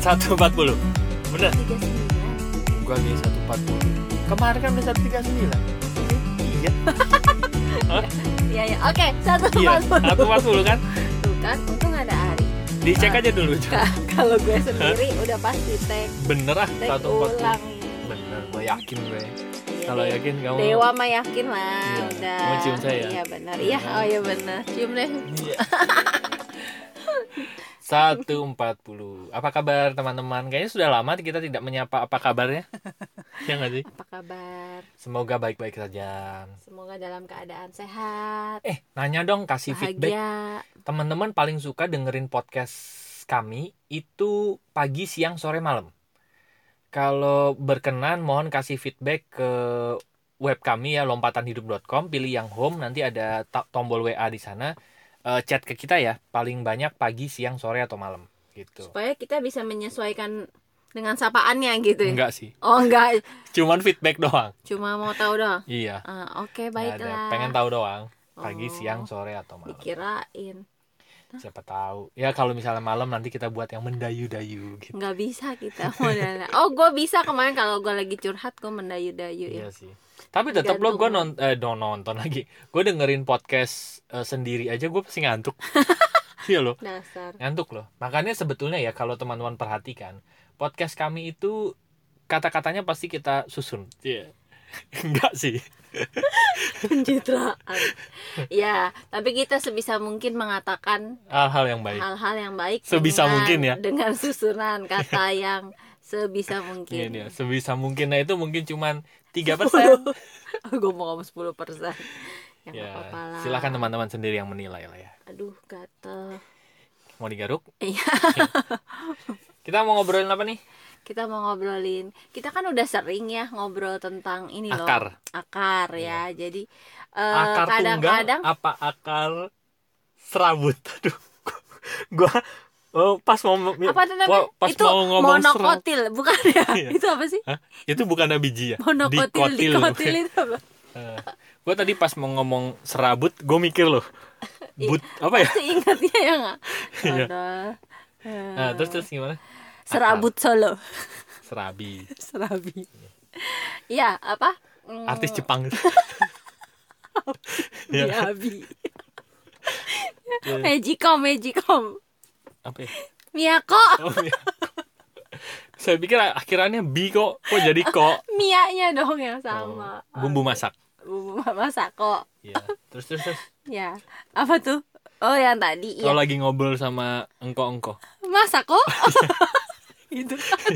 Satu empat puluh. Bener. tiga sembilan Gua lagi satu empat puluh. Kemarin kan udah satu tiga sembilan. Iya. iya ya oke satu Iya. empat puluh Satu empat puluh kan? tuh kan untung ada Ari Dicek aja dulu. Ka- kalau gue sendiri udah pasti tag Bener ah tag satu empat puluh. ulang Bener. Gue yakin gue. Iya, Kalau deh. yakin kamu. Dewa mah yakin lah Iya. udah Mau cium saya? iya benar iya oh iya benar cium deh Iya. Satu empat puluh. Apa kabar teman-teman? Kayaknya sudah lama kita tidak menyapa apa kabarnya. ya nggak sih? apa kabar Semoga baik-baik saja. semoga dalam keadaan sehat Eh, nanya dong, kasih feedback. bahagia Teman-teman paling suka dengerin podcast kami itu pagi, siang, sore, malam. Kalau berkenan, mohon kasih feedback ke web kami ya lompatanhidup.com. Pilih yang home, nanti ada tombol WA di sana. Eh, chat ke kita ya, paling banyak pagi, siang, sore atau malam gitu. supaya kita bisa menyesuaikan dengan sapaannya gitu ya Enggak sih, oh enggak cuman feedback doang. cuma mau tahu doang Iya. Ah, oke nggak baiklah ada. Pengen tahu doang. Pagi, Oh. siang, sore atau malam. dikirain Siapa tahu. Ya kalau misalnya malam nanti kita buat yang mendayu-dayu gitu. nggak bisa kita modalnya oh gue bisa kemarin kalau gue lagi curhat gue mendayu-dayu Iya ya sih. Tapi tetap lo gue non eh, don't nonton lagi. Gue dengerin podcast eh, sendiri aja gue pasti ngantuk. Iya dasar ngantuk loh. Makanya sebetulnya ya kalau teman-teman perhatikan podcast kami itu kata-katanya pasti kita susun. Iya. Enggak sih. pencitraan ya tapi kita sebisa mungkin mengatakan Hal-hal yang baik. hal-hal yang baik Sebisa dengan- mungkin ya. dengan susunan kata yang sebisa Iya mungkin nih, sebisa mungkin. Nah itu mungkin cuman tiga persen. gue mau ngomong 10 persen ya, Ya, apa-apa lah silakan teman-teman sendiri yang menilai lah ya. aduh gatel Mau digaruk? iya Kita mau ngobrolin apa nih? kita mau ngobrolin kita kan udah sering ya ngobrol tentang ini loh Akar. akar ya jadi eh, akar kadang-kadang apa akar serabut aduh gua oh, pas mau apa tuh namanya? pas itu mau ngomong monokotil bukan ya? Iya. itu apa sih? Hah? itu bukan biji ya? Monokotil dikotil. itu apa? Eh, gua tadi pas mau ngomong serabut gue mikir loh. But apa ya? Masih ingatnya ya nggak? Iya. Nah, terus terus gimana? Serabut solo. Serabi. Serabi. Ya apa? Hmm, artis Jepang. Ya. ya Abi Ya. Magicom Magicom apa ya? Miyako Oh, iya. saya pikir akhirannya bi kok. Kok jadi kok? Mianya dong yang sama. Oh, bumbu masak. Bumbu masak kok. Ya terus terus, terus. ya. Apa tuh? Oh yang tadi kalau ya lagi ngobrol sama engko-engko. Masak kok. Gitu. Kan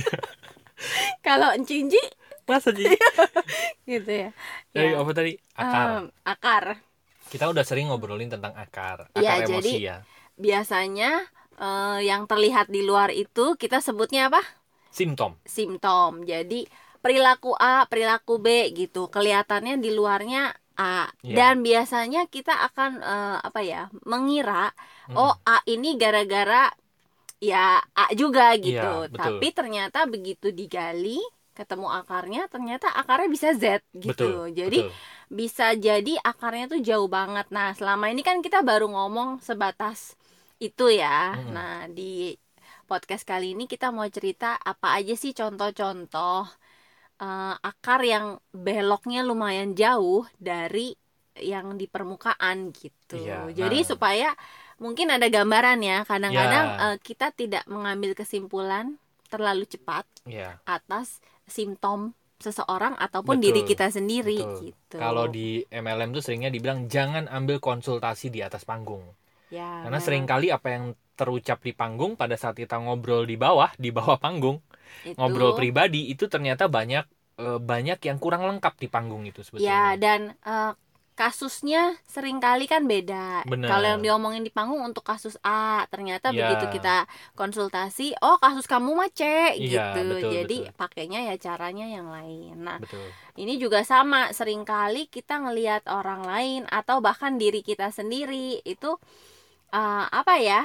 kalau cinci masa sih? Gitu ya. Dari Ya. apa tadi? Akar. Em, akar. Kita udah sering ngobrolin tentang akar, akar Ya, emosi jadi- ya. biasanya eh, yang terlihat di luar itu kita sebutnya apa Simptom. simptom jadi perilaku A perilaku B gitu kelihatannya di luarnya A Iya. dan biasanya kita akan eh, apa ya mengira Hmm. oh A ini gara-gara ya A juga gitu Iya, betul. tapi ternyata begitu digali ketemu akarnya ternyata akarnya bisa Z gitu betul. jadi betul. bisa jadi akarnya tuh jauh banget. Nah, selama ini kan kita baru ngomong sebatas itu ya. Mm-mm. Nah, di podcast kali ini kita mau cerita apa aja sih contoh-contoh eh, akar yang beloknya lumayan jauh dari yang di permukaan gitu. Iya, Jadi nah. supaya mungkin ada gambaran ya. Kadang-kadang Ya. eh, kita tidak mengambil kesimpulan terlalu cepat Iya. atas simptom seseorang ataupun Betul, diri kita sendiri betul. gitu. Kalau di MLM tuh seringnya dibilang jangan ambil konsultasi di atas panggung. Ya, Karena memang sering kali apa yang terucap di panggung pada saat kita ngobrol di bawah, di bawah panggung, itu, ngobrol pribadi itu ternyata banyak eh, banyak yang kurang lengkap di panggung itu Ya sebetulnya. dan eh, kasusnya sering kali kan beda. Kalau yang diomongin di panggung untuk kasus A, ternyata Ya. begitu kita konsultasi, oh kasus kamu mah C Iya, gitu. betul, Jadi betul. pakainya ya caranya yang lain. Nah, Betul. ini juga sama, sering kali kita ngelihat orang lain atau bahkan diri kita sendiri itu eh, apa ya?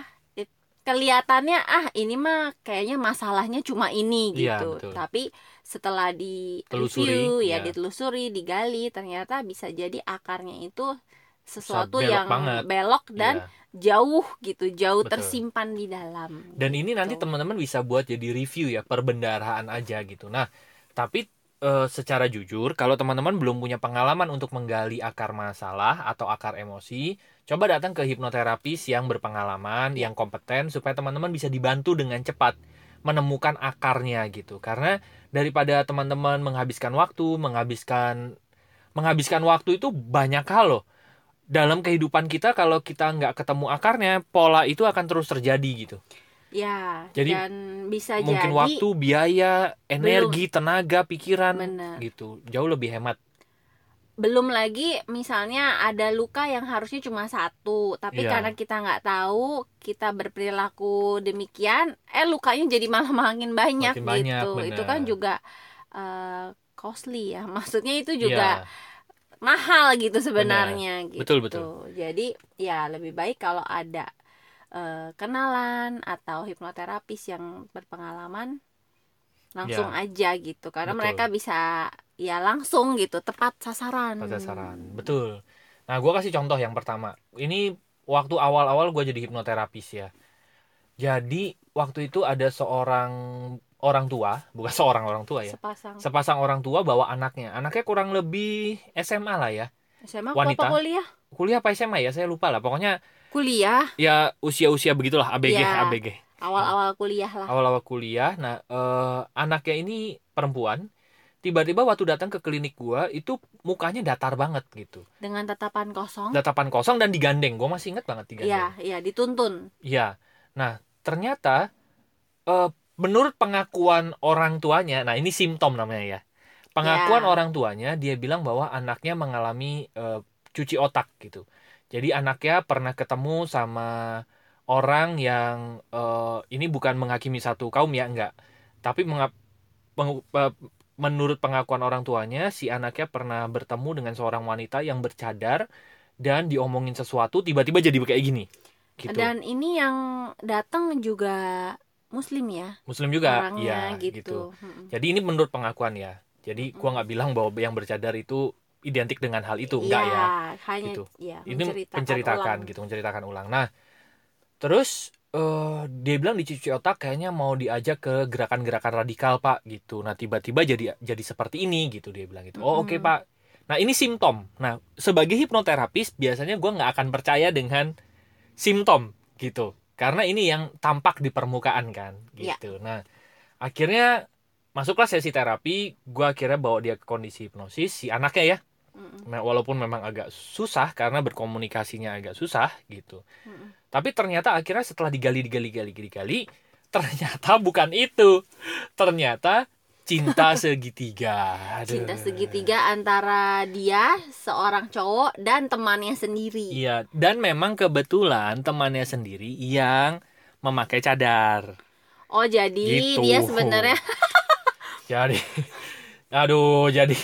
Kelihatannya ah ini mah kayaknya masalahnya cuma ini Iya, gitu. betul. Tapi setelah di Telusuri, review ya iya. ditelusuri, digali ternyata bisa jadi akarnya itu sesuatu belok yang banget. belok dan Iya. jauh gitu jauh Betul. tersimpan di dalam Dan ini nanti Gitu. teman-teman bisa buat jadi review ya perbendaharaan aja gitu. Nah, tapi eh, secara jujur kalau teman-teman belum punya pengalaman untuk menggali akar masalah atau akar emosi, coba datang ke hipnoterapis yang berpengalaman, Ya. yang kompeten supaya teman-teman bisa dibantu dengan cepat menemukan akarnya gitu. Karena daripada teman-teman menghabiskan waktu, menghabiskan menghabiskan waktu itu banyak hal loh. Dalam kehidupan kita kalau kita nggak ketemu akarnya, pola itu akan terus terjadi gitu ya Jadi, dan bisa mungkin jadi waktu, biaya, energi, tenaga, pikiran Bener. gitu. Jauh lebih hemat. Belum lagi misalnya ada luka yang harusnya cuma satu tapi Iya. karena kita nggak tahu kita berperilaku demikian eh lukanya jadi malah makin banyak Makin banyak, gitu itu bener. kan juga eh, costly ya maksudnya itu juga Iya, mahal gitu sebenarnya gitu Betul, betul. jadi ya lebih baik kalau ada eh, kenalan atau hipnoterapis yang berpengalaman langsung Ya. aja gitu karena Betul. mereka bisa ya langsung gitu tepat sasaran pada saran. Betul. Nah, gue kasih contoh yang pertama. Ini waktu awal-awal gue jadi hipnoterapis ya. Jadi waktu itu ada seorang orang tua, bukan seorang orang tua ya. sepasang Sepasang orang tua bawa anaknya. Anaknya kurang lebih SMA lah ya. SMA wanita. apa kuliah Kuliah apa SMA ya? Saya lupa lah. Pokoknya kuliah ya usia-usia begitulah ABG Ya. ABG. Awal-awal kuliah lah awal-awal kuliah. Nah, eh, anaknya ini perempuan. Tiba-tiba waktu datang ke klinik gua itu mukanya datar banget gitu. dengan tatapan kosong Datapan kosong dan digandeng. Gua masih inget banget digandeng. iya iya dituntun Iya. Nah, ternyata eh, menurut pengakuan orang tuanya, nah ini simptom namanya ya. Pengakuan Ya. orang tuanya dia bilang bahwa anaknya mengalami eh, cuci otak gitu. Jadi anaknya pernah ketemu sama orang yang eh, ini bukan menghakimi satu kaum ya enggak. Tapi menga- peng- pe- menurut pengakuan orang tuanya si anaknya pernah bertemu dengan seorang wanita yang bercadar dan diomongin sesuatu tiba-tiba jadi kayak gini. Gitu. dan ini yang datang juga muslim ya Muslim juga, orangnya iya gitu, gitu. Mm-mm. Jadi ini menurut pengakuan ya. Jadi gua nggak bilang bahwa yang bercadar itu identik dengan hal itu, enggak Iya, ya. hanya gitu. ya, Ini menceritakan penceritakan ulang. gitu, menceritakan ulang. Nah, terus eh, dia bilang dicuci otak kayaknya mau diajak ke gerakan-gerakan radikal pak gitu. Nah tiba-tiba jadi jadi seperti ini gitu dia bilang gitu. Oh oke Mm-mm. pak. Nah ini simptom. Nah sebagai hipnoterapis biasanya gua nggak akan percaya dengan simptom gitu. Karena ini yang tampak di permukaan kan Ya. gitu. Nah akhirnya masuklah sesi terapi. Gua akhirnya bawa dia ke kondisi hipnosis si anaknya ya. Mm-mm. Walaupun memang agak susah karena berkomunikasinya agak susah gitu. Mm-mm. Tapi ternyata akhirnya setelah digali digali gali gali gali ternyata bukan itu. Ternyata cinta segitiga. Aduh. cinta segitiga antara dia seorang cowok dan temannya sendiri Iya, dan memang kebetulan temannya sendiri yang memakai cadar. oh jadi Gitu. dia sebenarnya Jadi aduh, jadi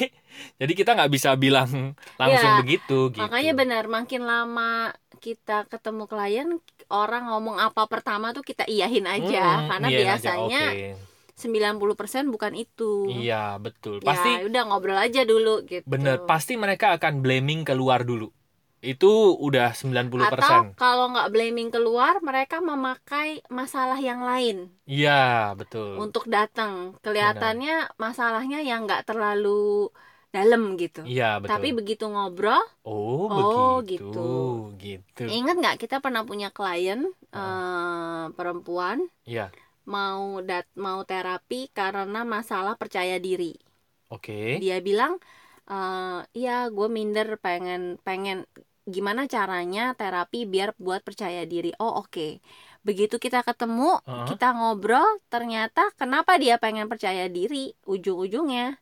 jadi kita nggak bisa bilang langsung Iya, begitu gitu. makanya benar makin lama kita ketemu klien orang ngomong apa pertama tuh kita iyahin aja Hmm, karena iyain aja, biasanya oke. 90% bukan itu Iya, betul. ya Pasti udah ngobrol aja dulu gitu Bener, pasti mereka akan blaming keluar dulu. Itu udah 90%. atau kalau nggak blaming keluar mereka memakai masalah yang lain Iya, betul. untuk datang kelihatannya masalahnya yang nggak terlalu dalam gitu Iya, betul. tapi begitu ngobrol oh, Oh, begitu. gitu. Gitu. ingat nggak kita pernah punya klien Ah. eh, perempuan Iya. mau dat mau terapi karena masalah percaya diri Oke. dia bilang eh iya gue minder pengen pengen gimana caranya terapi biar buat percaya diri oh oke begitu kita ketemu Heeh. kita ngobrol ternyata kenapa dia pengen percaya diri ujung-ujungnya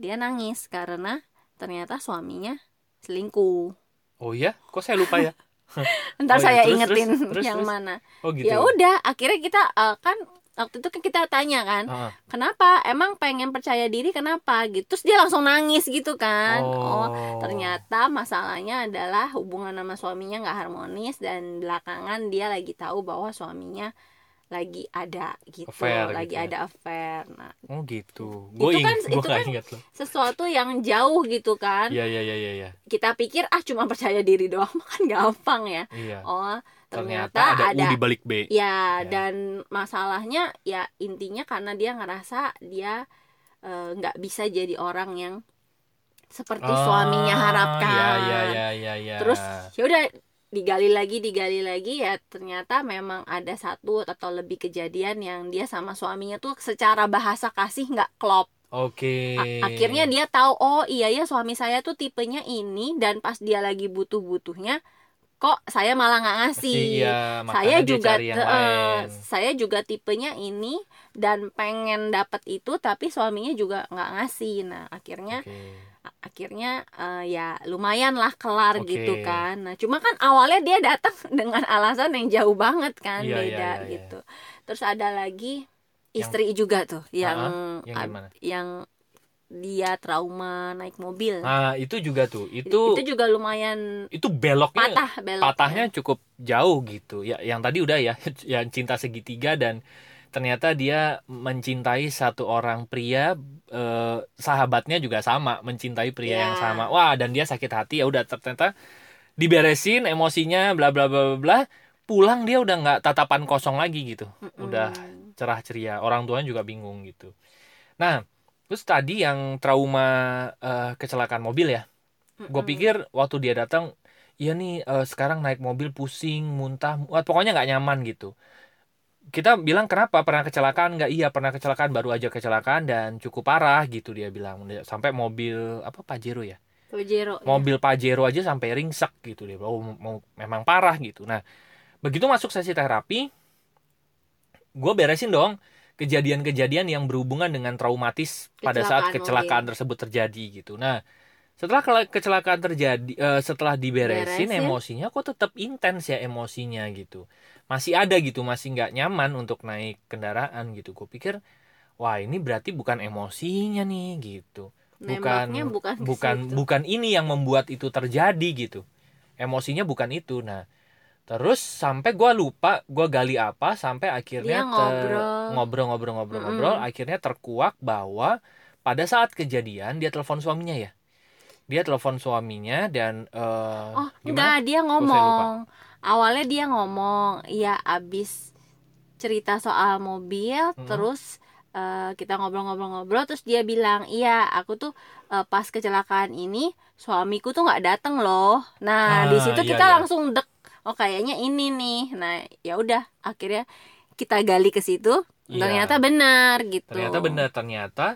dia nangis karena ternyata suaminya selingkuh Oh iya, kok saya lupa ya? ntar Oh iya, saya terus, ingetin terus, terus, yang terus. mana Oh gitu. ya udah akhirnya kita eh, kan waktu itu kan kita tanya kan Heeh. kenapa emang pengen percaya diri kenapa gitu terus dia langsung nangis gitu kan oh, Oh. ternyata masalahnya adalah hubungan sama suaminya nggak harmonis dan belakangan dia lagi tahu bahwa suaminya lagi ada gitu Affair lagi gitu ya. ada affair nah Oh gitu. Itu Gue kan- ingat, gue itu kan- ingat loh. sesuatu yang jauh gitu kan Iya iya iya iya. iya. kita pikir ah cuma percaya diri doang kan gampang ya Iya. oh Ternyata, ternyata, ada, ada, U di balik B. ya Ya. dan masalahnya ya intinya karena dia ngerasa dia eh, nggak bisa jadi orang yang seperti suaminya Ah, harapkan Iya iya iya iya. iya. terus ya udah digali lagi digali lagi ya ternyata memang ada satu atau lebih kejadian yang dia sama suaminya tuh secara bahasa kasih nggak klop Oke. A- akhirnya dia tahu oh iya ya suami saya tuh tipenya ini dan pas dia lagi butuh butuhnya kok saya malah nggak ngasih iya, saya juga lain. saya juga tipenya ini dan pengen dapat itu tapi suaminya juga nggak ngasih nah akhirnya Oke. Akhirnya eh, ya lumayan lah kelar Oke. gitu kan nah cuma kan awalnya dia datang dengan alasan yang jauh banget kan iya, beda iya, iya. gitu terus ada lagi istri juga tuh yang yang ab- gimana? yang dia trauma naik mobil Nah itu juga tuh. itu, Itu juga lumayan itu beloknya patah beloknya. patahnya cukup jauh gitu ya yang tadi udah ya yang cinta segitiga dan ternyata dia mencintai satu orang pria eh, sahabatnya juga sama mencintai pria Ya. yang sama. Wah dan dia sakit hati ya udah ternyata diberesin emosinya bla bla bla bla, bla. Pulang dia udah nggak tatapan kosong lagi gitu. Mm-mm. udah cerah ceria. Orang tuanya juga bingung gitu. Nah terus tadi yang trauma eh, kecelakaan mobil ya. Gue pikir waktu dia datang iya nih eh, sekarang naik mobil pusing muntah pokoknya nggak nyaman gitu kita bilang kenapa? Pernah kecelakaan nggak? Iya pernah kecelakaan baru aja kecelakaan dan cukup parah gitu dia bilang. Sampai mobil apa pajero ya? Pajero ya. mobil pajero aja sampai ringsek gitu dia oh mau memang parah gitu. Nah begitu masuk sesi terapi gue beresin dong kejadian-kejadian yang berhubungan dengan traumatis pada saat Kecelakaan kecelakaan tersebut terjadi gitu. Nah setelah kecelakaan terjadi eh, setelah diberesin Beresin. emosinya kok tetap intens ya emosinya gitu masih ada gitu masih nggak nyaman untuk naik kendaraan gitu. Gue pikir wah ini berarti bukan emosinya nih gitu. Bukan Nembaknya bukan bukan bukan ini yang membuat itu terjadi gitu. Emosinya bukan itu. Nah terus sampai gua lupa gua gali apa sampai akhirnya Dia ter- ngobrol. ngobrol ngobrol ngobrol Mm-mm. ngobrol. Akhirnya terkuak bahwa pada saat kejadian dia telepon suaminya ya. Dia telepon suaminya dan eh, Oh, gimana? enggak, dia ngomong. Awalnya dia ngomong, ya abis cerita soal mobil, Mhm. terus eh, kita ngobrol-ngobrol-ngobrol, terus dia bilang, iya, aku tuh eh, pas kecelakaan ini suamiku tuh nggak dateng loh. Nah, Ah, di situ iya, kita iya. langsung dek, oh kayaknya ini nih. Nah, ya udah, akhirnya kita gali ke situ, Iya. ternyata benar gitu. ternyata benar ternyata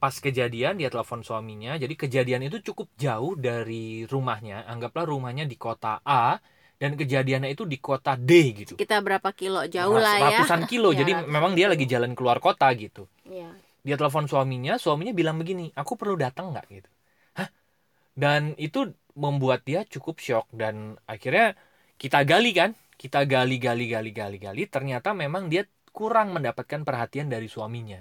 pas kejadian dia telepon suaminya jadi kejadian itu cukup jauh dari rumahnya anggaplah rumahnya di kota A dan kejadiannya itu di kota D gitu. Kita berapa kilo? Jauh lah ya. ratusan kilo. Ya, jadi ratusan memang dia lagi jalan keluar kota gitu. Iya. dia telepon suaminya suaminya bilang begini aku perlu datang nggak? gitu. Hah? Dan itu membuat dia cukup shock dan akhirnya kita gali kan? Kita gali gali gali gali gali. Ternyata memang dia kurang mendapatkan perhatian dari suaminya.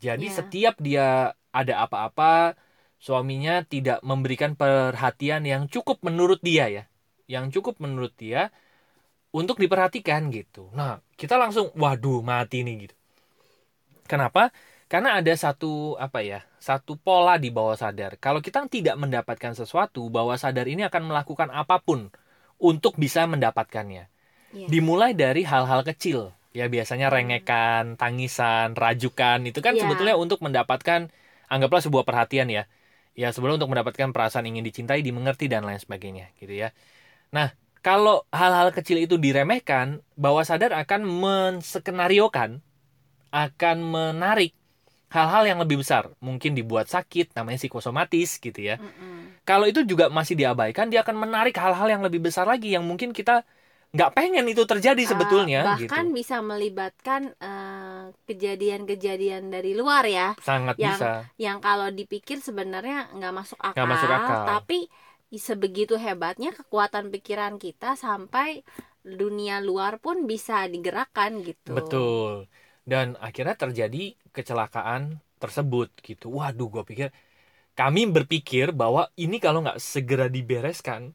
Jadi Iya. setiap dia ada apa-apa suaminya tidak memberikan perhatian yang cukup menurut dia ya yang cukup menurut dia untuk diperhatikan gitu nah kita langsung waduh mati nih gitu Kenapa? Karena ada satu apa ya, satu pola di bawah sadar. Kalau kita tidak mendapatkan sesuatu, bawah sadar ini akan melakukan apa pun untuk bisa mendapatkannya. Iya. Dimulai dari hal-hal kecil, ya biasanya rengekan, tangisan, rajukan, itu kan Iya. sebetulnya untuk mendapatkan anggaplah sebuah perhatian ya. Ya sebelum untuk mendapatkan perasaan ingin dicintai, dimengerti dan lain sebagainya, gitu ya. Nah, kalau hal-hal kecil itu diremehkan, bawah sadar akan menskenariokan akan menarik hal-hal yang lebih besar. Mungkin dibuat sakit namanya psikosomatis gitu ya. Mm-mm. kalau itu juga masih diabaikan dia akan menarik hal-hal yang lebih besar lagi yang mungkin kita nggak pengen itu terjadi sebetulnya Ah, bahkan gitu bisa melibatkan eh, kejadian-kejadian dari luar ya. Sangat yang- bisa. yang kalau dipikir sebenarnya nggak masuk akal, Nggak masuk akal. tapi sebegitu hebatnya kekuatan pikiran kita sampai dunia luar pun bisa digerakkan gitu. Betul. Dan akhirnya terjadi kecelakaan tersebut gitu. Waduh gue pikir kami berpikir bahwa ini kalau nggak segera dibereskan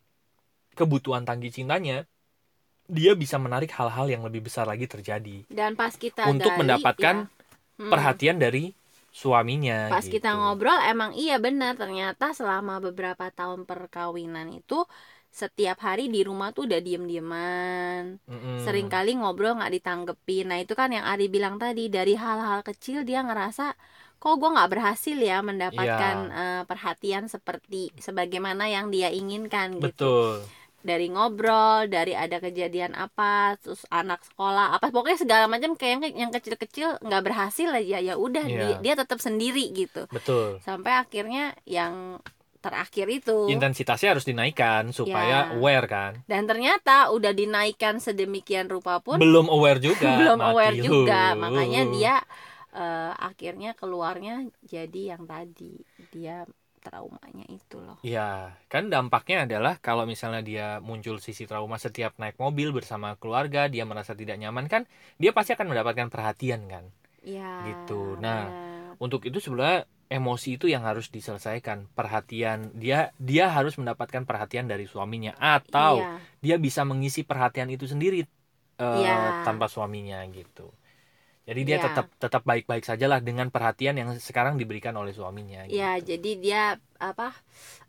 kebutuhan tangki cintanya dia bisa menarik hal-hal yang lebih besar lagi terjadi. Dan pas kita untuk gali, mendapatkan ya, hmm, perhatian dari suaminya pas gitu. kita ngobrol emang iya benar ternyata selama beberapa tahun perkawinan itu setiap hari di rumah tuh udah diem-dieman. Mm-mm. sering kali ngobrol nggak ditanggepin. Nah itu kan yang Ari bilang tadi dari hal-hal kecil dia ngerasa kok gue nggak berhasil ya mendapatkan eh, perhatian seperti sebagaimana yang dia inginkan gitu. Betul dari ngobrol dari ada kejadian apa terus anak sekolah apa pokoknya segala macam kayak yang- kecil-kecil nggak berhasil aja ya udah Iya. dia, dia tetap sendiri gitu. Betul. Sampai akhirnya yang terakhir itu. Intensitasnya harus dinaikkan supaya Ya. aware kan? Dan ternyata udah dinaikkan sedemikian rupa pun belum aware juga belum mati. aware juga. Makanya dia eh, akhirnya keluarnya jadi yang tadi. Dia traumanya itu loh Ya, kan dampaknya adalah kalau misalnya dia muncul sisi trauma setiap naik mobil bersama keluarga, dia merasa tidak nyaman kan, dia pasti akan mendapatkan perhatian kan. ya Gitu. Nah, benar. Untuk itu sebenarnya emosi itu yang harus diselesaikan, perhatian dia dia harus mendapatkan perhatian dari suaminya atau Iya. dia bisa mengisi perhatian itu sendiri eh, Iya. tanpa suaminya gitu. Jadi dia Iya. tetap tetap baik-baik saja lah dengan perhatian yang sekarang diberikan oleh suaminya. Ya, gitu. jadi dia apa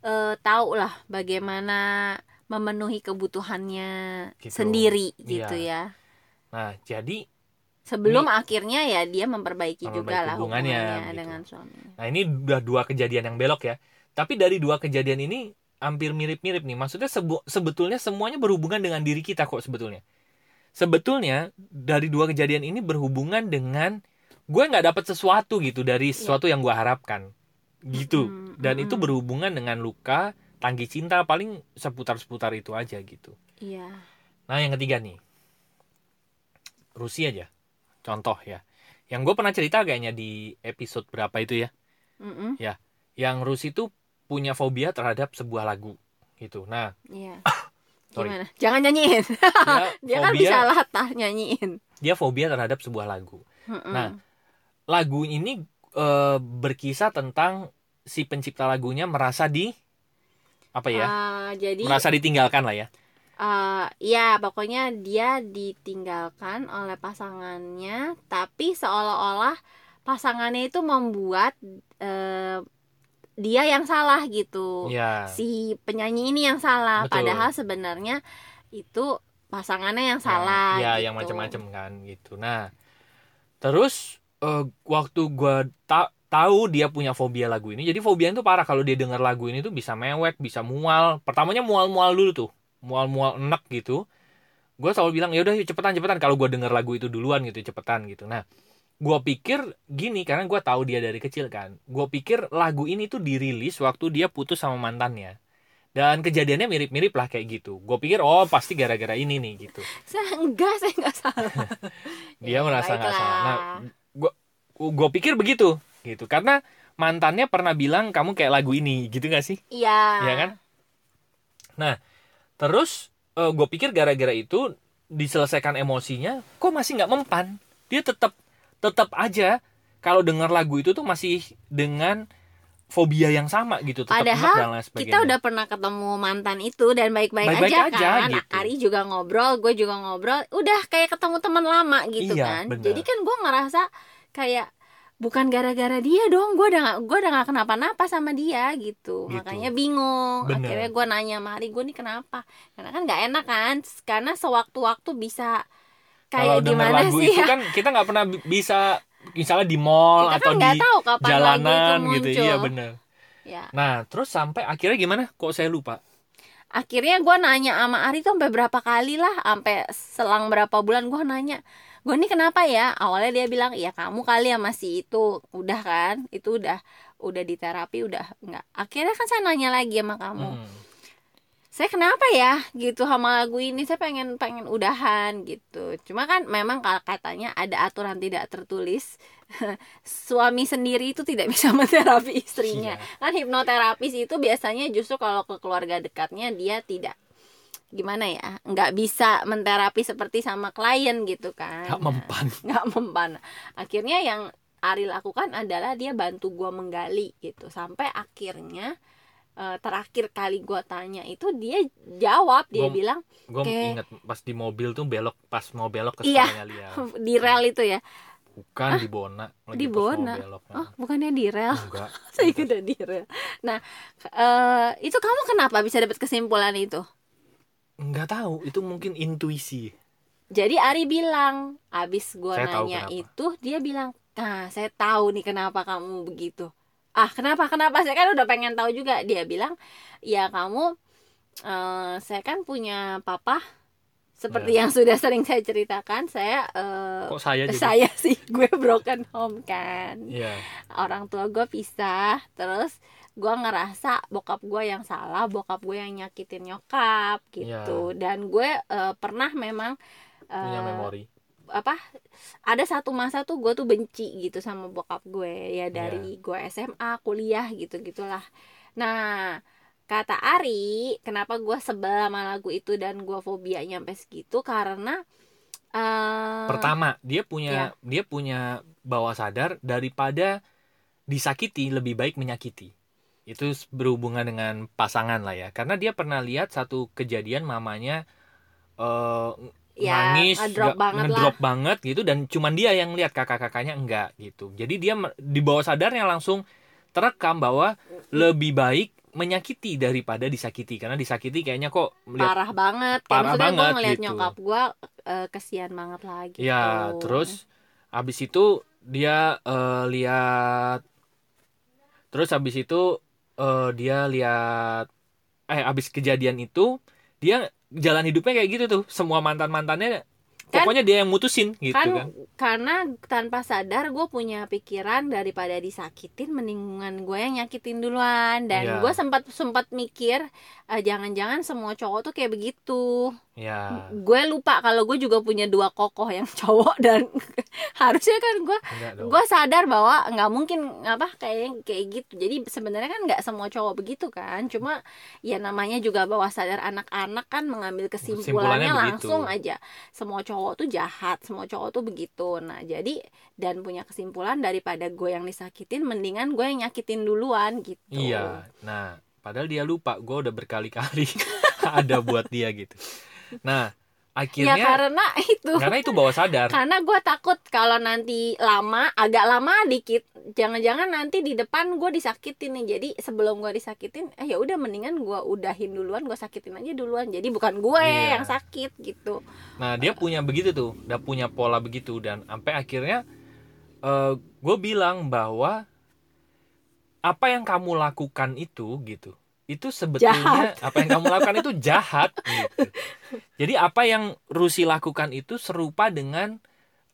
eh, tahu lah bagaimana memenuhi kebutuhannya Gitu. sendiri Iya. gitu ya. Nah, jadi Sebelum akhirnya ya dia memperbaiki Memperbaiki juga lah hubungannya, hubungannya gitu. dengan suaminya. Nah ini udah dua kejadian yang belok ya. Tapi dari dua kejadian ini hampir mirip-mirip nih. Maksudnya sebu- sebetulnya semuanya berhubungan dengan diri kita kok sebetulnya. Sebetulnya dari dua kejadian ini berhubungan dengan gue nggak dapat sesuatu gitu dari sesuatu yang gue harapkan gitu. Dan itu berhubungan dengan luka, tangki cinta paling seputar-seputar itu aja gitu. Iya. Nah yang ketiga nih, Rusia aja. Contoh ya. Yang gue pernah cerita kayaknya di episode berapa itu ya. Mm-mm. yang Rusi itu punya fobia terhadap sebuah lagu gitu. Nah, Iya. Sorry. Gimana? Jangan nyanyiin. dia Dia kan fobia bisa latah nyanyiin. dia fobia terhadap sebuah lagu. Mm-mm. Nah, Lagu ini eh, berkisah tentang si pencipta lagunya merasa di apa ya? Ah, jadi merasa ditinggalkan lah ya. eh, ya pokoknya dia ditinggalkan oleh pasangannya, tapi seolah-olah pasangannya itu membuat eh, dia yang salah gitu. Ya. Si penyanyi ini yang salah, Betul. padahal sebenarnya itu pasangannya yang salah. Ya, gitu. yang macam-macam kan gitu. Nah, terus eh, waktu gua ta- tahu dia punya fobia lagu ini, jadi fobia itu parah kalau dia denger lagu ini tuh bisa mewek, bisa mual. Pertamanya mual-mual dulu tuh, mual-mual enek gitu. Gue selalu bilang ya udah cepetan cepetan kalau gua denger lagu itu duluan gitu cepetan gitu. Nah, gua pikir gini karena gua tahu dia dari kecil kan. Gua pikir lagu ini tuh dirilis waktu dia putus sama mantannya. Dan kejadiannya mirip-mirip lah kayak gitu. Gue pikir oh pasti gara-gara ini nih gitu. Saya enggak, saya enggak salah. dia Ya, merasa nggak baiklah. salah. Nah, gua gua pikir begitu gitu karena mantannya pernah bilang kamu kayak lagu ini gitu gak sih? Iya. Iya kan? Nah, terus gue pikir gara-gara itu diselesaikan emosinya, kok masih nggak mempan? Dia tetap tetap aja kalau dengar lagu itu tuh masih dengan fobia yang sama gitu, tetap Padahal dan lain sebagainya. kita udah pernah ketemu mantan itu dan baik-baik Baik-baik aja, aja, kan gitu. Ari juga ngobrol gue juga ngobrol udah kayak ketemu teman lama gitu Iya, kan bener. jadi kan gue ngerasa kayak bukan gara-gara dia dong gue udah gak, gue udah gak kenapa-napa sama dia gitu, Gitu. makanya bingung Bener. akhirnya gue nanya sama Ari gue nih kenapa karena kan nggak enak kan karena sewaktu-waktu bisa kalau kayak denger gimana lagu sih itu ya? kan kita nggak pernah bi- bisa misalnya di mall kita atau kan di nggak tahu kapan itu jalanan muncul. Gitu, iya bener. ya. Nah, terus sampai akhirnya gimana? Kok saya lupa? akhirnya gue nanya sama Ari tuh sampai berapa kali lah sampai selang berapa bulan gue nanya gue nih kenapa ya? Awalnya dia bilang ya kamu kali ya masih itu. Udah kan? Itu udah udah di terapi udah enggak akhirnya kan saya nanya lagi sama kamu. Hmm. Saya kenapa ya gitu sama lagu ini? Saya pengen pengen udahan gitu. Cuma kan memang kalau katanya ada aturan tidak tertulis suami sendiri itu tidak bisa menterapi istrinya. Iya. kan hipnoterapis itu biasanya justru kalau ke keluarga dekatnya dia tidak gimana ya nggak bisa menterapi seperti sama klien gitu kan. Gak mempan. nggak mempan. Akhirnya yang Ari lakukan adalah dia bantu gua menggali gitu. Sampai akhirnya eh, terakhir kali gue tanya itu dia jawab dia Gua- bilang gue Kayak- inget pas di mobil tuh belok pas mau belok ke Iya. Lia di rel itu ya bukan di Bona lagi Di Bona? belok. oh bukannya di rel enggak saya kira di rel nah eh, itu kamu kenapa bisa dapat kesimpulan itu nggak tahu itu mungkin intuisi Jadi Ari bilang, abis gue nanya itu, dia bilang, nah saya tahu nih kenapa kamu begitu. Ah kenapa kenapa? Saya kan udah pengen tahu juga. Dia bilang, ya kamu, eh, saya kan punya papa, seperti Ya. yang sudah sering saya ceritakan. Saya, eh, kok saya jadi saya sih gue broken home kan. Iya. Orang tua gue pisah, terus gue ngerasa bokap gue yang salah, bokap gue yang nyakitin nyokap gitu. Dan gue eh, pernah memang punya memori apa ada satu masa tuh gue tuh benci gitu sama bokap gue ya dari gue SMA kuliah gitu gitulah. Nah kata Ari kenapa gue sebel sama lagu itu dan gue fobia nyampe segitu? Karena eh, pertama dia punya Iya. dia punya bawah sadar daripada disakiti lebih baik menyakiti. Itu berhubungan dengan pasangan lah ya. Karena dia pernah lihat satu kejadian mamanya eh, ya nangis ngedrop banget lah. ngedrop banget gitu dan cuman dia yang lihat kakak-kakaknya enggak gitu. Jadi dia di bawah sadarnya langsung terekam bahwa lebih baik menyakiti daripada disakiti. Karena disakiti kayaknya kok melihat parah banget kayak Parah maksudnya gue banget ngeliat gitu. nyokap gue eh, kesian banget lah gitu. Ya, terus habis itu dia eh, lihat terus habis itu eh, dia lihat eh habis kejadian itu dia jalan hidupnya kayak gitu tuh. Semua mantan-mantannya Kan- pokoknya dia yang mutusin gitu kan, kan. karena tanpa sadar gue punya pikiran daripada disakitin mendingan gue yang nyakitin duluan. Dan Iya. gue sempat sempat mikir eh, jangan-jangan semua cowok tuh kayak begitu. Ya, gue lupa kalau gue juga punya dua kokoh yang cowok dan harusnya kan gue gue sadar bahwa nggak mungkin apa kayak kayak gitu. Jadi sebenarnya kan nggak semua cowok begitu kan. Cuma ya namanya juga bawah sadar anak-anak kan mengambil kesimpulannya Kesimpulannya begitu. langsung aja. Semua cowok tuh jahat semua cowok tuh begitu nah jadi dan punya kesimpulan daripada gue yang disakitin mendingan gue yang nyakitin duluan gitu Iya. Nah, padahal dia lupa gue udah berkali-kali ada buat dia gitu. Nah, ya akhirnya karena itu karena itu bawah sadar. karena gue takut kalau nanti lama agak lama dikit jangan-jangan nanti di depan gue disakitin nih jadi sebelum gue disakitin eh ya udah mendingan gue udahin duluan gue sakitin aja duluan jadi bukan gue Iya. yang sakit gitu Nah dia punya begitu tuh, udah punya pola begitu dan sampai akhirnya gue bilang bahwa apa yang kamu lakukan itu gitu, itu sebetulnya apa yang kamu lakukan itu jahat gitu. Jadi apa yang Rusi lakukan itu serupa dengan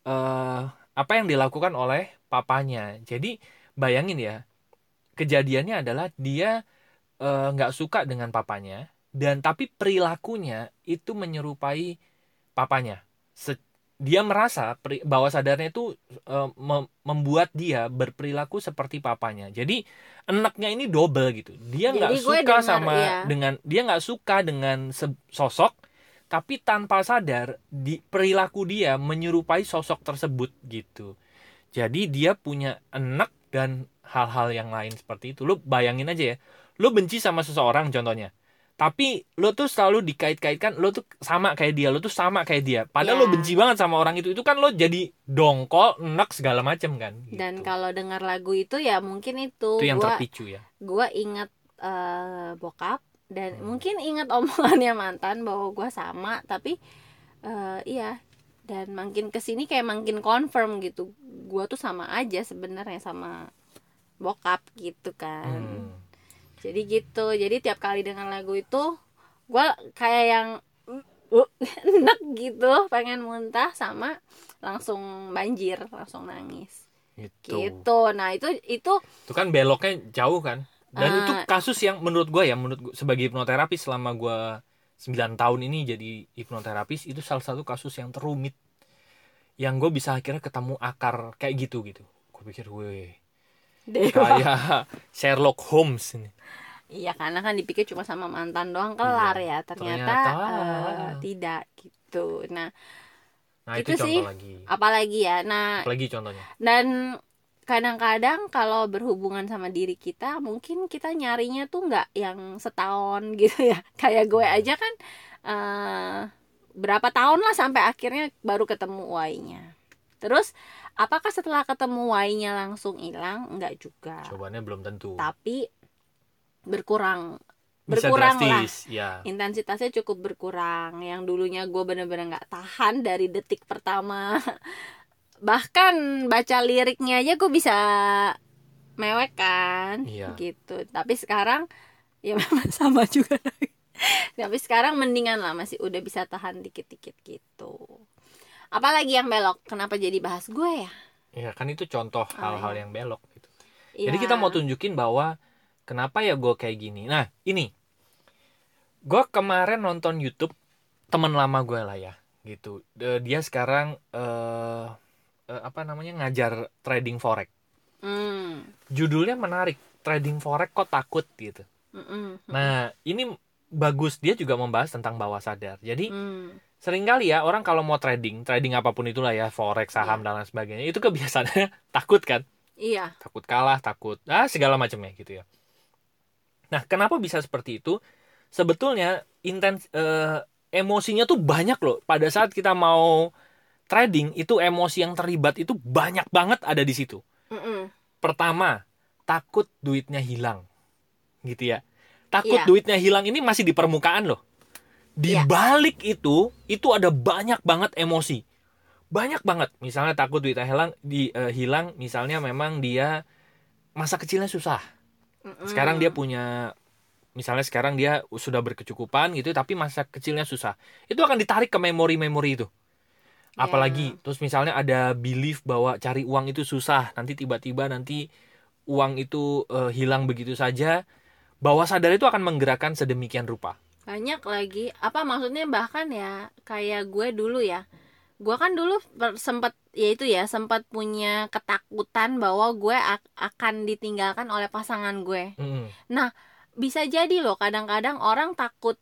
eh, apa yang dilakukan oleh papanya. Jadi bayangin ya, kejadiannya adalah dia eh, nggak suka dengan papanya dan tapi perilakunya itu menyerupai papanya. Se- dia merasa bawah sadarnya itu mem- membuat dia berperilaku seperti papanya. Jadi enaknya ini double gitu. Dia nggak suka dengar, sama ya. dengan dia nggak suka dengan sosok, tapi tanpa sadar di perilaku dia menyerupai sosok tersebut gitu. Jadi dia punya enak dan hal-hal yang lain seperti itu. Lu bayangin aja ya. Lu benci sama seseorang contohnya. Tapi lu tuh selalu dikait-kaitkan lu tuh sama kayak dia, lu tuh sama kayak dia. Padahal Ya. lu benci banget sama orang itu. Itu kan lu jadi dongkol, enak segala macem kan. dan gitu. kalau dengar lagu itu ya mungkin itu itu yang gue terpicu ya. gue inget eh, bokap dan Hmm. mungkin inget omongannya mantan bahwa gue sama tapi eh, iya dan makin ke sini kayak makin confirm gitu gue tuh sama aja sebenarnya sama bokap gitu kan Hmm. Jadi gitu jadi tiap kali dengan lagu itu gue kayak yang uh, enak gitu pengen muntah sama langsung banjir langsung nangis Gitu. gitu nah itu itu Itu kan beloknya jauh kan. Dan Ah. itu kasus yang menurut gue ya, menurut gua, sebagai hipnoterapis selama gue 9 tahun ini jadi hipnoterapis itu salah satu kasus yang terumit. Yang gue bisa akhirnya ketemu akar kayak gitu gitu. Gue pikir gue dewa kayak Sherlock Holmes ini. Iya karena kan dipikir cuma sama mantan doang kelar ya ternyata, ternyata. eh, tidak gitu. Nah Nah itu, Itu sih. lagi. apalagi ya. Nah Apalagi contohnya. dan kadang-kadang kalau berhubungan sama diri kita mungkin kita nyarinya tuh nggak yang setahun gitu ya kayak gue aja kan uh, berapa tahun lah sampai akhirnya baru ketemu Y-nya terus apakah setelah ketemu Y-nya langsung hilang? Nggak juga. Cobaannya belum tentu. tapi berkurang. Bisa berkurang lah. ya. intensitasnya cukup berkurang. Yang dulunya gue bener-bener nggak tahan dari detik pertama. Bahkan baca liriknya aja gue bisa mewek kan? Iya. gitu. Tapi sekarang ya memang sama juga. Tapi sekarang mendingan lah masih udah bisa tahan dikit-dikit gitu apalagi yang belok kenapa jadi bahas gue ya Ya kan itu contoh hal-hal iya. yang belok gitu. Ya, Jadi kita mau tunjukin bahwa kenapa ya gue kayak gini. Nah ini, gue kemarin nonton YouTube teman lama gue lah ya, gitu. Dia sekarang eh eh, apa namanya ngajar trading forex. hmm, Judulnya menarik, trading forex kok takut gitu. mm, mm, Nah ini bagus dia juga membahas tentang bawah sadar. Jadi mm, sering kali ya orang kalau mau trading, trading apa pun itulah ya, forex, saham dan lain sebagainya, itu kebiasaannya takut kan? iya takut kalah, takut ah segala macamnya gitu ya. Nah, kenapa bisa seperti itu? Sebetulnya intens eh, emosinya tuh banyak loh. Pada saat kita mau trading itu emosi yang terlibat itu banyak banget ada di situ. mm, mm. Pertama, takut duitnya hilang. Gitu ya. Takut Iya. duitnya hilang ini masih di permukaan loh. Di Iya. balik itu, itu ada banyak banget emosi. Banyak banget. Misalnya takut duitnya hilang, di eh, hilang misalnya memang dia masa kecilnya susah. Mm-mm. Sekarang dia punya misalnya sekarang dia sudah berkecukupan gitu tapi masa kecilnya susah. Itu akan ditarik ke memori-memori itu. Apalagi Ya. terus misalnya ada belief bahwa cari uang itu susah, nanti tiba-tiba nanti uang itu eh, hilang begitu saja. Bawah sadar itu akan menggerakkan sedemikian rupa. banyak lagi. Apa maksudnya? Bahkan ya kayak gue dulu ya. Gue kan dulu sempet ya itu ya sempat punya ketakutan bahwa gue ak- akan ditinggalkan oleh pasangan gue. Mm. bisa jadi loh kadang-kadang orang takut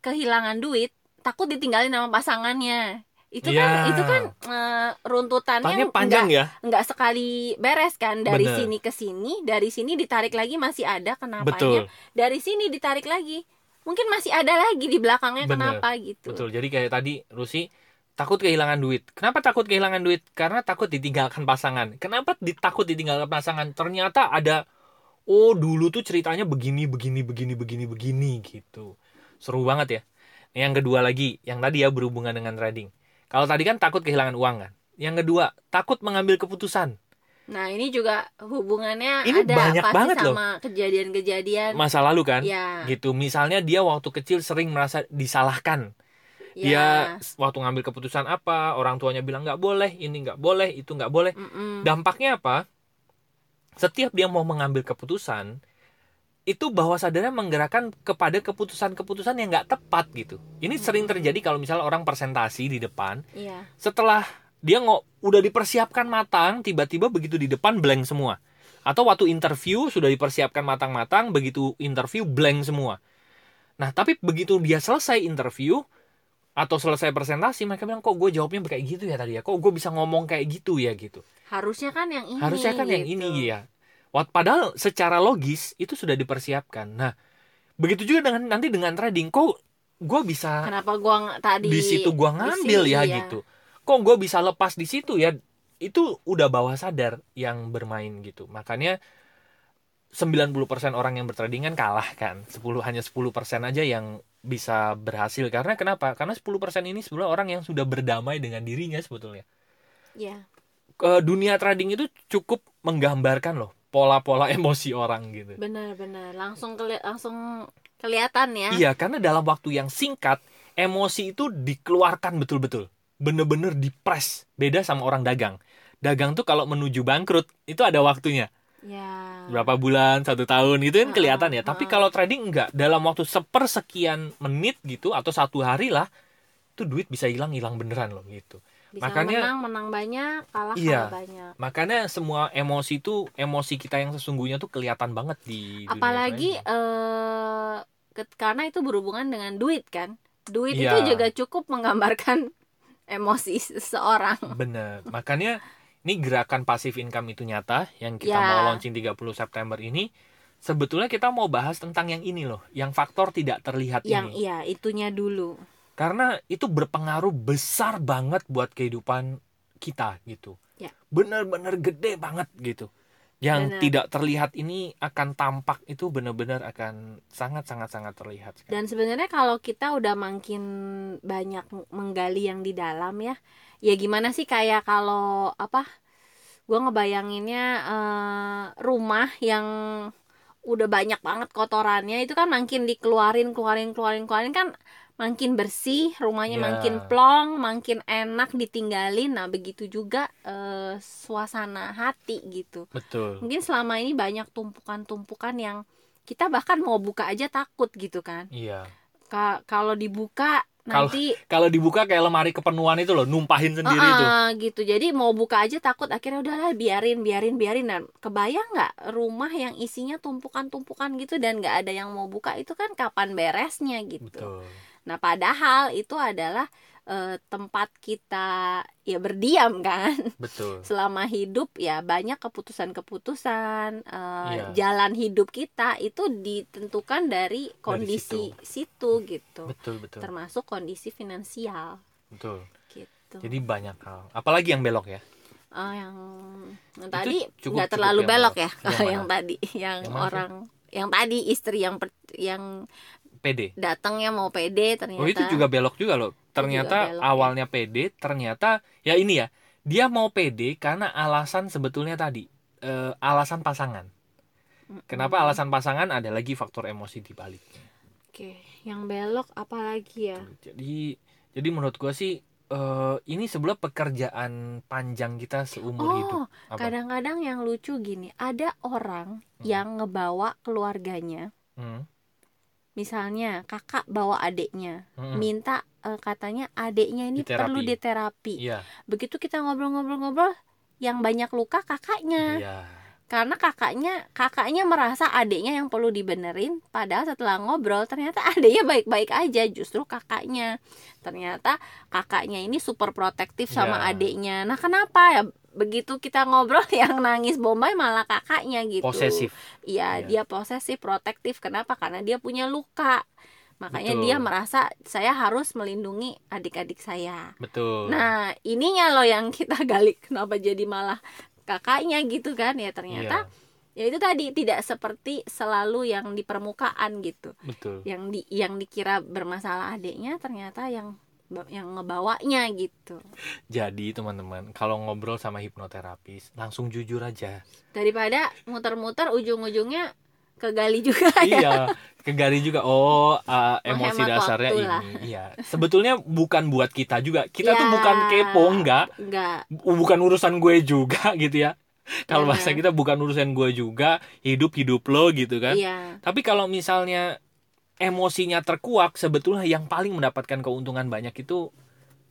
kehilangan duit takut ditinggalin sama pasangannya itu kan Ya. itu kan eh, runtutannya Tanya panjang nggak- ya. nggak sekali beres kan dari Bener. sini ke sini dari sini ditarik lagi masih ada kenapanya Betul. dari sini ditarik lagi mungkin masih ada lagi di belakangnya Bener. kenapa gitu Betul. Jadi kayak tadi Rusi takut kehilangan duit. Kenapa takut kehilangan duit? Karena takut ditinggalkan pasangan. Kenapa ditakut ditinggalkan pasangan? Ternyata ada oh dulu tuh ceritanya begini begini begini begini begini gitu. Seru banget ya. Yang kedua lagi, yang tadi ya berhubungan dengan trading. Kalau tadi kan takut kehilangan uang kan. Yang kedua, takut mengambil keputusan. nah ini juga hubungannya Ini ada banyak pasti banget sama kejadian-kejadian Masa lalu kan? ya Gitu. Misalnya dia waktu kecil sering merasa disalahkan. ya Dia waktu ngambil keputusan apa, orang tuanya bilang nggak boleh, ini nggak boleh, itu nggak boleh. Mm-mm. Dampaknya apa? Setiap dia mau mengambil keputusan, itu bawah sadarnya menggerakkan kepada keputusan-keputusan yang nggak tepat gitu. Ini sering terjadi kalau misalnya orang presentasi di depan, Iya. setelah dia nggak udah dipersiapkan matang, tiba-tiba begitu di depan blank semua. Atau waktu interview sudah dipersiapkan matang-matang, begitu interview blank semua. Nah, tapi begitu dia selesai interview atau selesai presentasi, mereka bilang kok gue jawabnya kayak gitu ya tadi ya, kok gue bisa ngomong kayak gitu ya gitu. harusnya kan yang ini Harusnya kan yang gitu. ini ya. Padahal secara logis itu sudah dipersiapkan. Nah, begitu juga dengan nanti dengan trading, kok gue bisa kenapa gua tadi di situ gua ngambil sini, ya iya. gitu. Kok gue bisa lepas di situ ya? Itu udah bawah sadar yang bermain gitu. Makanya 90% orang yang bertrading kan kalah kan. 10 hanya 10% aja yang bisa berhasil karena kenapa? Karena 10% ini sebenarnya orang yang sudah berdamai dengan dirinya sebetulnya. ya Ke dunia trading itu cukup menggambarkan loh pola-pola emosi orang gitu. benar-benar langsung keli- langsung kelihatan ya Iya, karena dalam waktu yang singkat, emosi itu dikeluarkan betul-betul. Bener-bener dipres. Beda sama orang dagang. Dagang tuh kalau menuju bangkrut, itu ada waktunya. ya Berapa bulan, satu tahun, itu kan kelihatan ya. Tapi kalau trading enggak. Dalam waktu sepersekian menit gitu, atau satu hari lah, itu duit bisa hilang, hilang beneran loh gitu. Bisa makanya- menang menang banyak kalah Iya. kalah banyak Makanya semua emosi itu, emosi kita yang sesungguhnya tuh kelihatan banget di apalagi eh karena itu berhubungan dengan duit kan duit Iya. itu juga cukup menggambarkan emosi seseorang Bener. Makanya ini gerakan passive income itu nyata yang kita Ya. mau launching 30 September ini sebetulnya kita mau bahas tentang yang ini loh yang faktor tidak terlihat yang ini iya itunya dulu karena itu berpengaruh besar banget buat kehidupan kita gitu Ya. bener-bener gede banget gitu yang Bener. tidak terlihat ini akan tampak itu bener-bener akan sangat sangat sangat terlihat sekali. dan sebenarnya kalau kita udah makin banyak menggali yang di dalam ya ya gimana sih kayak kalau apa gua ngebayanginnya eh, rumah yang udah banyak banget kotorannya. Itu kan makin dikeluarin keluarin keluarin keluarin. Kan makin bersih rumahnya Ya. makin plong makin enak ditinggalin. Nah begitu juga eh, suasana hati gitu. Betul. Mungkin selama ini banyak tumpukan-tumpukan yang kita bahkan mau buka aja takut gitu kan. Iya. Ka- kalau dibuka Kalau- nanti kalau dibuka kayak lemari kepenuhan itu loh numpahin sendiri Ah, itu. Ah, gitu. Jadi mau buka aja takut akhirnya udahlah biarin biarin biarin. Dan kebayang nggak rumah yang isinya tumpukan-tumpukan gitu dan nggak ada yang mau buka itu kan kapan beresnya gitu. Betul. Nah padahal itu adalah eh, tempat kita ya berdiam kan? Betul. Selama hidup ya banyak keputusan-keputusan eh, Iya. jalan hidup kita itu ditentukan dari kondisi situ. gitu. Betul betul. Termasuk kondisi finansial. Betul. Gitu. Jadi banyak hal. Apalagi yang belok ya? Oh, yang, yang tadi nggak terlalu belok belok. ya Yang yang tadi. Yang, Yang sih? orang yang tadi istri yang per- yang PD datangnya mau pede ternyata. Oh itu juga belok juga loh. Ternyata belok, ya. awalnya PD ternyata ya ini ya dia mau PD karena alasan sebetulnya tadi eh, alasan pasangan. Mm-mm. kenapa alasan pasangan? Ada lagi faktor emosi di baliknya. Oke yang belok apalagi ya? Jadi jadi menurut gua sih eh, ini sebelah pekerjaan panjang kita seumur hidup. Oh Apa? kadang-kadang yang lucu gini ada orang yang ngebawa keluarganya Hmm, misalnya kakak bawa adiknya hmm, minta eh, katanya adiknya ini Diterapi. perlu diterapi. Iya. Begitu kita ngobrol-ngobrol-ngobrol yang banyak luka kakaknya. Iya. Karena kakaknya kakaknya merasa adiknya yang perlu dibenerin padahal setelah ngobrol ternyata adiknya baik-baik aja justru kakaknya. Ternyata kakaknya ini super protektif sama Ya. adiknya nah kenapa? Ya begitu kita ngobrol yang nangis bombay malah kakaknya gitu. Posesif. Iya Iya. dia posesif protektif. Kenapa? Karena dia punya luka. Makanya Betul. dia merasa saya harus melindungi adik-adik saya. Betul. Nah, ininya loh yang kita gali kenapa jadi malah kakaknya gitu kan? Ya ternyata Iya, ya itu tadi tidak seperti selalu yang di permukaan gitu. betul. Yang di yang dikira bermasalah adiknya ternyata yang yang ngebawanya gitu. Jadi teman-teman, kalau ngobrol sama hipnoterapis, langsung jujur aja. Daripada muter-muter ujung-ujungnya kegali juga ya. iya, kegali juga. Oh, uh, emosi dasarnya ini. lah. Iya. Sebetulnya bukan buat kita juga. Kita tuh Ya. bukan kepo, enggak. Enggak. Bukan urusan gue juga gitu ya. Kalau Benar. bahasa kita bukan urusan gue juga, hidup hidup lo gitu kan. Iya. Tapi kalau misalnya emosinya terkuak, sebetulnya yang paling mendapatkan keuntungan banyak itu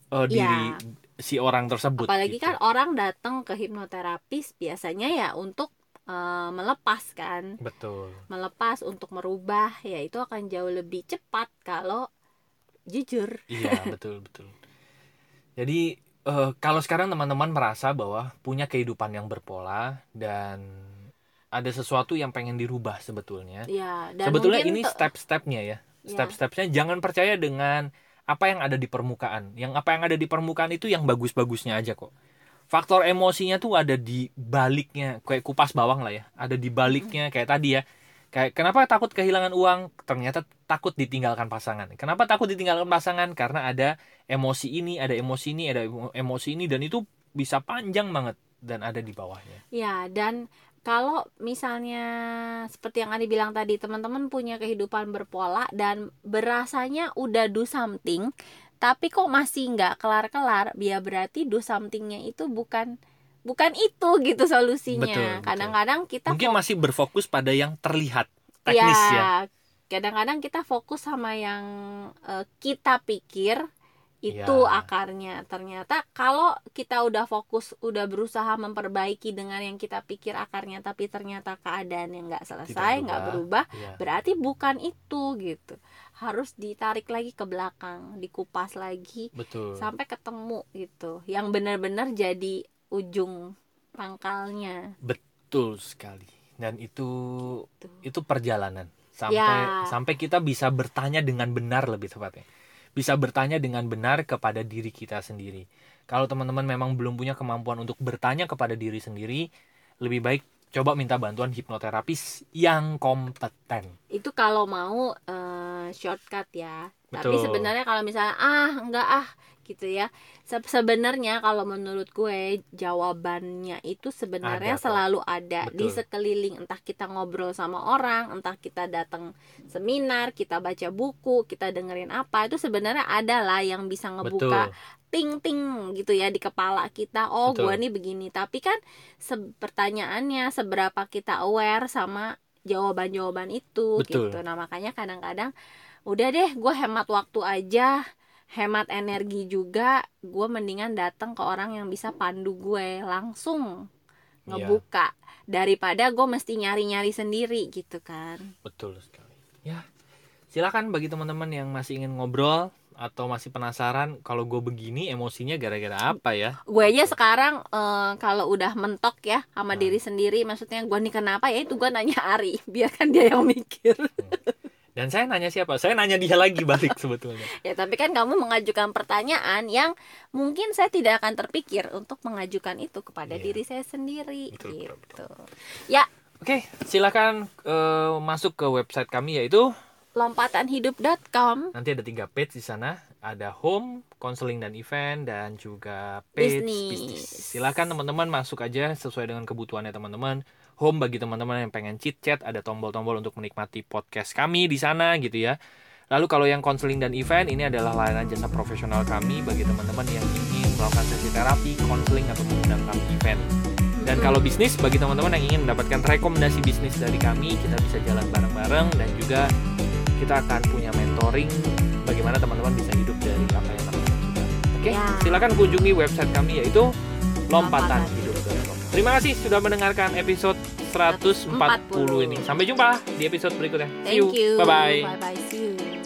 uh, diri si orang tersebut. Apalagi gitu. kan orang datang ke hipnoterapis biasanya ya untuk eh, melepas kan. betul. melepas untuk merubah ya itu akan jauh lebih cepat kalau jujur Iya betul betul. Jadi eh, kalau sekarang teman-teman merasa bahwa punya kehidupan yang berpola dan ada sesuatu yang pengen dirubah sebetulnya. ya dan sebetulnya ini te- step-stepnya ya. Ya. Step-stepnya jangan percaya dengan apa yang ada di permukaan. Yang apa yang ada di permukaan itu yang bagus-bagusnya aja kok. Faktor emosinya tuh ada di baliknya, kayak kupas bawang lah ya. Ada di baliknya kayak tadi ya. Kayak kenapa takut kehilangan uang? Ternyata takut ditinggalkan pasangan. Kenapa takut ditinggalkan pasangan? Karena ada emosi ini, ada emosi ini, ada emo- emosi ini dan itu bisa panjang banget dan ada di bawahnya. ya dan kalau misalnya seperti yang Adi bilang tadi teman-teman punya kehidupan berpola dan berasanya udah do something tapi kok masih nggak kelar-kelar ya berarti do somethingnya itu bukan bukan itu gitu solusinya kadang-kadang kita Mungkin masih berfokus pada yang terlihat teknis ya. kadang-kadang kita fokus sama yang eh, kita pikir itu Ya. akarnya. Ternyata kalau kita udah fokus, udah berusaha memperbaiki dengan yang kita pikir akarnya, tapi ternyata keadaan yang nggak selesai, nggak berubah, Iya. berarti bukan itu gitu. Harus ditarik lagi ke belakang, dikupas lagi Betul. sampai ketemu gitu. Yang benar-benar jadi ujung pangkalnya betul sekali dan itu Tuh. itu perjalanan sampai Ya. sampai kita bisa bertanya dengan benar lebih tepatnya bisa bertanya dengan benar kepada diri kita sendiri. Kalau teman-teman memang belum punya kemampuan untuk bertanya kepada diri sendiri lebih baik coba minta bantuan hipnoterapis yang kompeten. Itu kalau mau eh, shortcut ya tapi Betul. sebenarnya kalau misalnya ah enggak ah gitu ya. Se- sebenarnya kalau menurut gue jawabannya itu sebenarnya Ada selalu ada di Betul. sekeliling. Entah kita ngobrol sama orang entah kita datang seminar kita baca buku kita dengerin apa itu sebenarnya ada lah yang bisa ngebuka betul. ting ting gitu ya di kepala kita. Oh gua nih begini. Tapi kan se- pertanyaannya seberapa kita aware sama jawaban-jawaban itu Betul. gitu. Nah makanya kadang-kadang udah deh gue hemat waktu aja hemat energi juga. Gue mendingan datang ke orang yang bisa pandu gue langsung Iya. ngebuka. Daripada gue mesti nyari-nyari sendiri gitu kan. Betul sekali. Ya silakan bagi teman-teman yang masih ingin ngobrol atau masih penasaran kalau gue begini emosinya gara-gara apa ya? Gue aja sekarang eh, kalau udah mentok ya sama Nah. diri sendiri maksudnya gue nih kenapa ya itu gue nanya Ari biarkan dia yang mikir dan saya nanya siapa saya nanya dia lagi balik sebetulnya ya tapi kan kamu mengajukan pertanyaan yang mungkin saya tidak akan terpikir untuk mengajukan itu kepada Iya. diri saya sendiri Betul, betul, gitu ya Oke, silakan eh, masuk ke website kami yaitu lompatanhidup.com nanti ada tiga page di sana. Ada home, counseling dan event dan juga page Bisnis. bisnis. Silakan teman-teman masuk aja sesuai dengan kebutuhannya teman-teman. Home bagi teman-teman yang pengen chit chat ada tombol-tombol untuk menikmati podcast kami di sana gitu ya. Lalu kalau yang counseling dan event ini adalah layanan jasa profesional kami bagi teman-teman yang ingin melakukan sesi terapi, counseling atau mengundang kami event. Dan kalau bisnis bagi teman-teman yang ingin mendapatkan rekomendasi bisnis dari kami, kita bisa jalan bareng-bareng dan juga kita akan punya mentoring bagaimana teman-teman bisa hidup dari apa yang teman-teman suka. Oke, Ya. silakan kunjungi website kami yaitu Lompatan lompatanhidup.com. Terima kasih sudah mendengarkan episode 140 ini. Sampai jumpa di episode berikutnya. See thank you Bye bye. bye bye